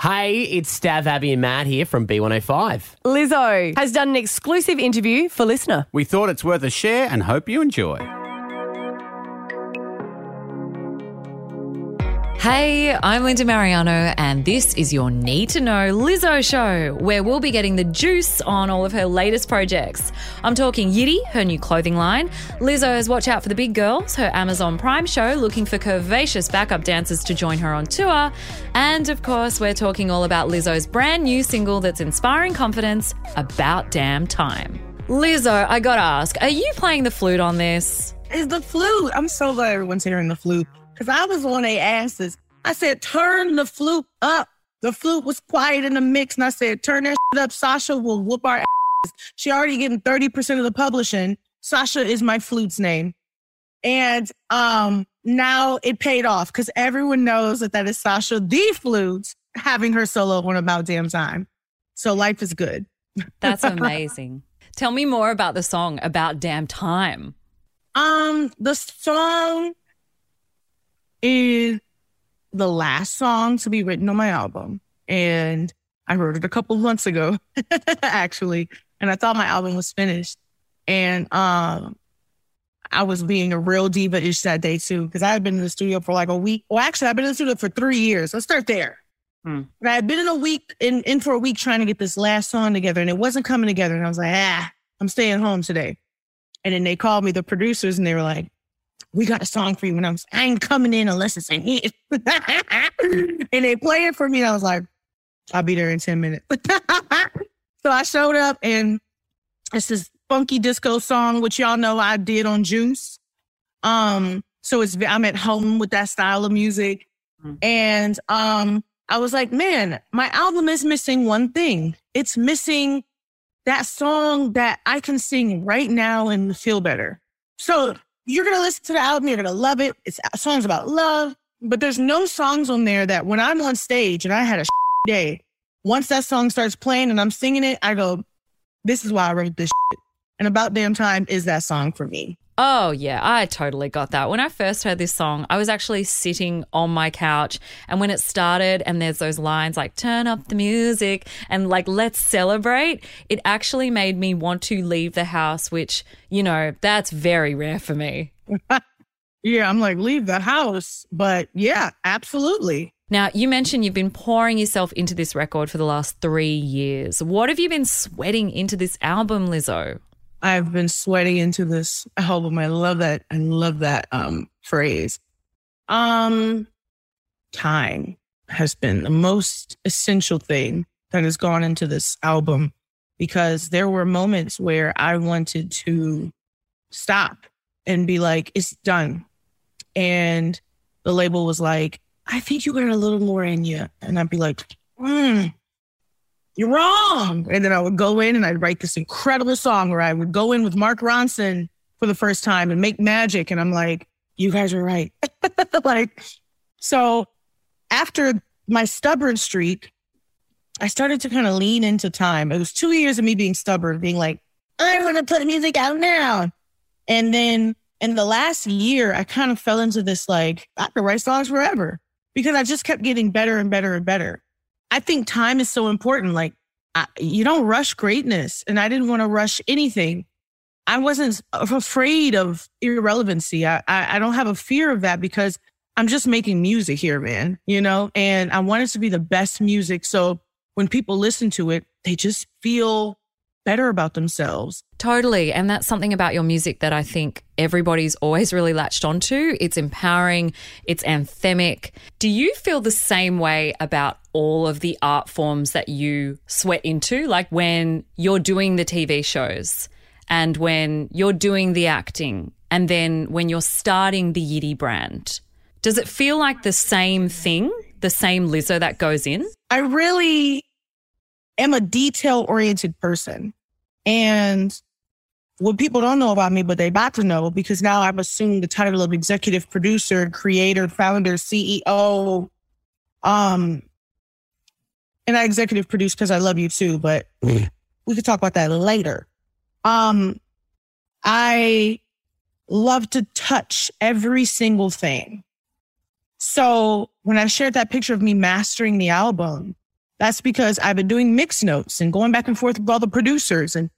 Hey, it's Stav, Abby, and Matt here from B105. Lizzo has done an exclusive interview for LiSTNR. We thought it's worth a share and hope you enjoy. Hey, I'm Linda Marigliano, and this is your Need to Know Lizzo show, where we'll be getting the juice on all of her latest projects. I'm talking Yitty, her new clothing line, Lizzo's Watch Out for the Big Girls, her Amazon Prime show looking for curvaceous backup dancers to join her on tour, and of course, we're talking all about Lizzo's brand new single that's inspiring confidence, About Damn Time. Lizzo, I gotta ask, are you playing the flute on this? Is the flute. I'm so glad everyone's hearing the flute because I was on their asses. I said, turn the flute up. The flute was quiet in the mix, and I said, turn that shit up. Sasha will whoop our ass. She already getting 30% of the publishing. Sasha is my flute's name. And um, now it paid off because everyone knows that that is Sasha, the flute, having her solo on About Damn Time. So life is good. That's amazing. Tell me more about the song About Damn Time. Um, the song is the last song to be written on my album. And I wrote it a couple months ago, actually. And I thought my album was finished. And um I was being a real diva ish that day too, because I had been in the studio for like a week. Well, actually, I've been in the studio for three years. Let's start there. Hmm. But I had been in a week in, in for a week trying to get this last song together and it wasn't coming together. And I was like, ah, I'm staying home today. And then they called me, the producers, and they were like, we got a song for you. And I was, I ain't coming in unless it's a hit. and they play it for me. And I was like, I'll be there in 10 minutes. so I showed up and it's this funky disco song, which y'all know I did on Juice. Um, so it's I'm at home with that style of music. Mm-hmm. And um, I was like, man, my album is missing one thing. It's missing that song that I can sing right now and feel better. So you're gonna listen to the album, you're gonna love it. It's songs about love, but there's no songs on there that when I'm on stage and I had a day, once that song starts playing and I'm singing it, I go, "This is why I wrote this." And about damn time is that song for me. Oh, yeah, I totally got that. When I first heard this song, I was actually sitting on my couch. And when it started, and there's those lines like, turn up the music and like, let's celebrate, it actually made me want to leave the house, which, you know, that's very rare for me. yeah, I'm like, leave the house. But yeah, absolutely. Now, you mentioned you've been pouring yourself into this record for the last three years. What have you been sweating into this album, Lizzo? I've been sweating into this album. I love that. I love that um, phrase. Um, time has been the most essential thing that has gone into this album because there were moments where I wanted to stop and be like, it's done. And the label was like, I think you got a little more in you. And I'd be like, mm, you're wrong. And then I would go in and I'd write this incredible song where I would go in with Mark Ronson for the first time and make magic. And I'm like, you guys are right. like, so after my stubborn streak, I started to kind of lean into time. It was two years of me being stubborn, being like, I want to put music out now. And then in the last year, I kind of fell into this like, I could write songs forever because I just kept getting better and better and better. I think time is so important. Like, I, you don't rush greatness. And I didn't want to rush anything. I wasn't afraid of irrelevancy. I, I, I don't have a fear of that because I'm just making music here, man, you know, and I want it to be the best music. So when people listen to it, they just feel better about themselves. Totally. And that's something about your music that I think everybody's always really latched onto. It's empowering, it's anthemic. Do you feel the same way about all of the art forms that you sweat into? Like when you're doing the TV shows and when you're doing the acting and then when you're starting the Yitty brand? Does it feel like the same thing, the same Lizzo that goes in? I really am a detail oriented person. And what people don't know about me, but they about to know because now I've assumed the title of executive producer, creator, founder, CEO. Um, and I executive produce because I love you too, but mm. we could talk about that later. Um, I love to touch every single thing. So when I shared that picture of me mastering the album, That's because I've been doing mix notes and going back and forth with all the producers. And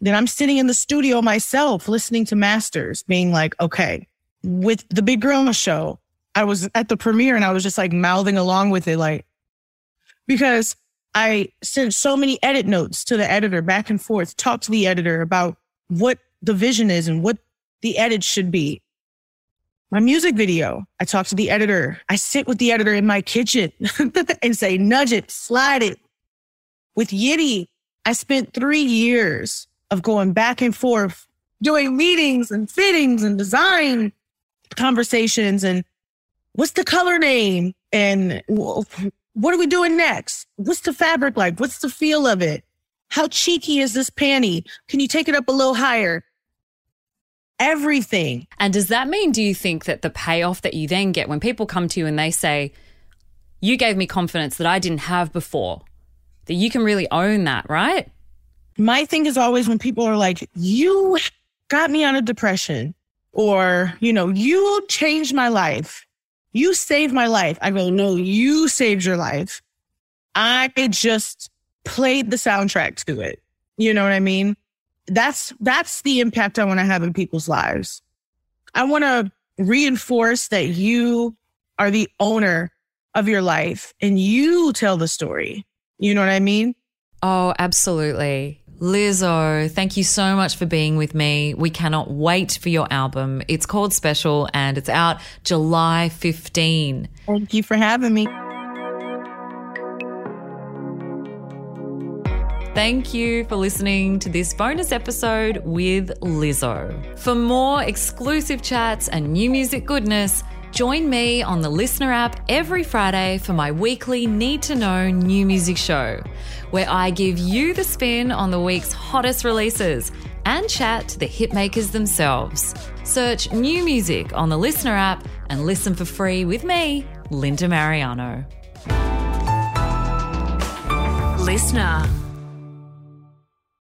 then I'm sitting in the studio myself listening to masters, being like, okay, with the Big Girl show, I was at the premiere and I was just like mouthing along with it, like, because I sent so many edit notes to the editor back and forth, talk to the editor about what the vision is and what the edit should be. My music video, I talk to the editor. I sit with the editor in my kitchen and say, nudge it, slide it. With Yitty, I spent three years of going back and forth, doing meetings and fittings and design conversations and what's the color name and what are we doing next? What's the fabric like? What's the feel of it? How cheeky is this panty? Can you take it up a little higher? Everything. And does that mean, do you think that the payoff that you then get when people come to you and they say, you gave me confidence that I didn't have before, that you can really own that, right? My thing is always when people are like, you got me out of depression or, you know, you changed my life. You saved my life. I go, no, you saved your life. I just played the soundtrack to it. You know what I mean? That's that's the impact I want to have in people's lives. I want to reinforce that you are the owner of your life and you tell the story. You know what I mean? Oh, absolutely. Lizzo, thank you so much for being with me. We cannot wait for your album. It's called Special and it's out July 15. Thank you for having me. Thank you for listening to this bonus episode with Lizzo. For more exclusive chats and new music goodness, join me on the LiSTNR app every Friday for my weekly Need to Know new music show, where I give you the spin on the week's hottest releases and chat to the hitmakers themselves. Search new music on the LiSTNR app and listen for free with me, Linda Marigliano. LiSTNR.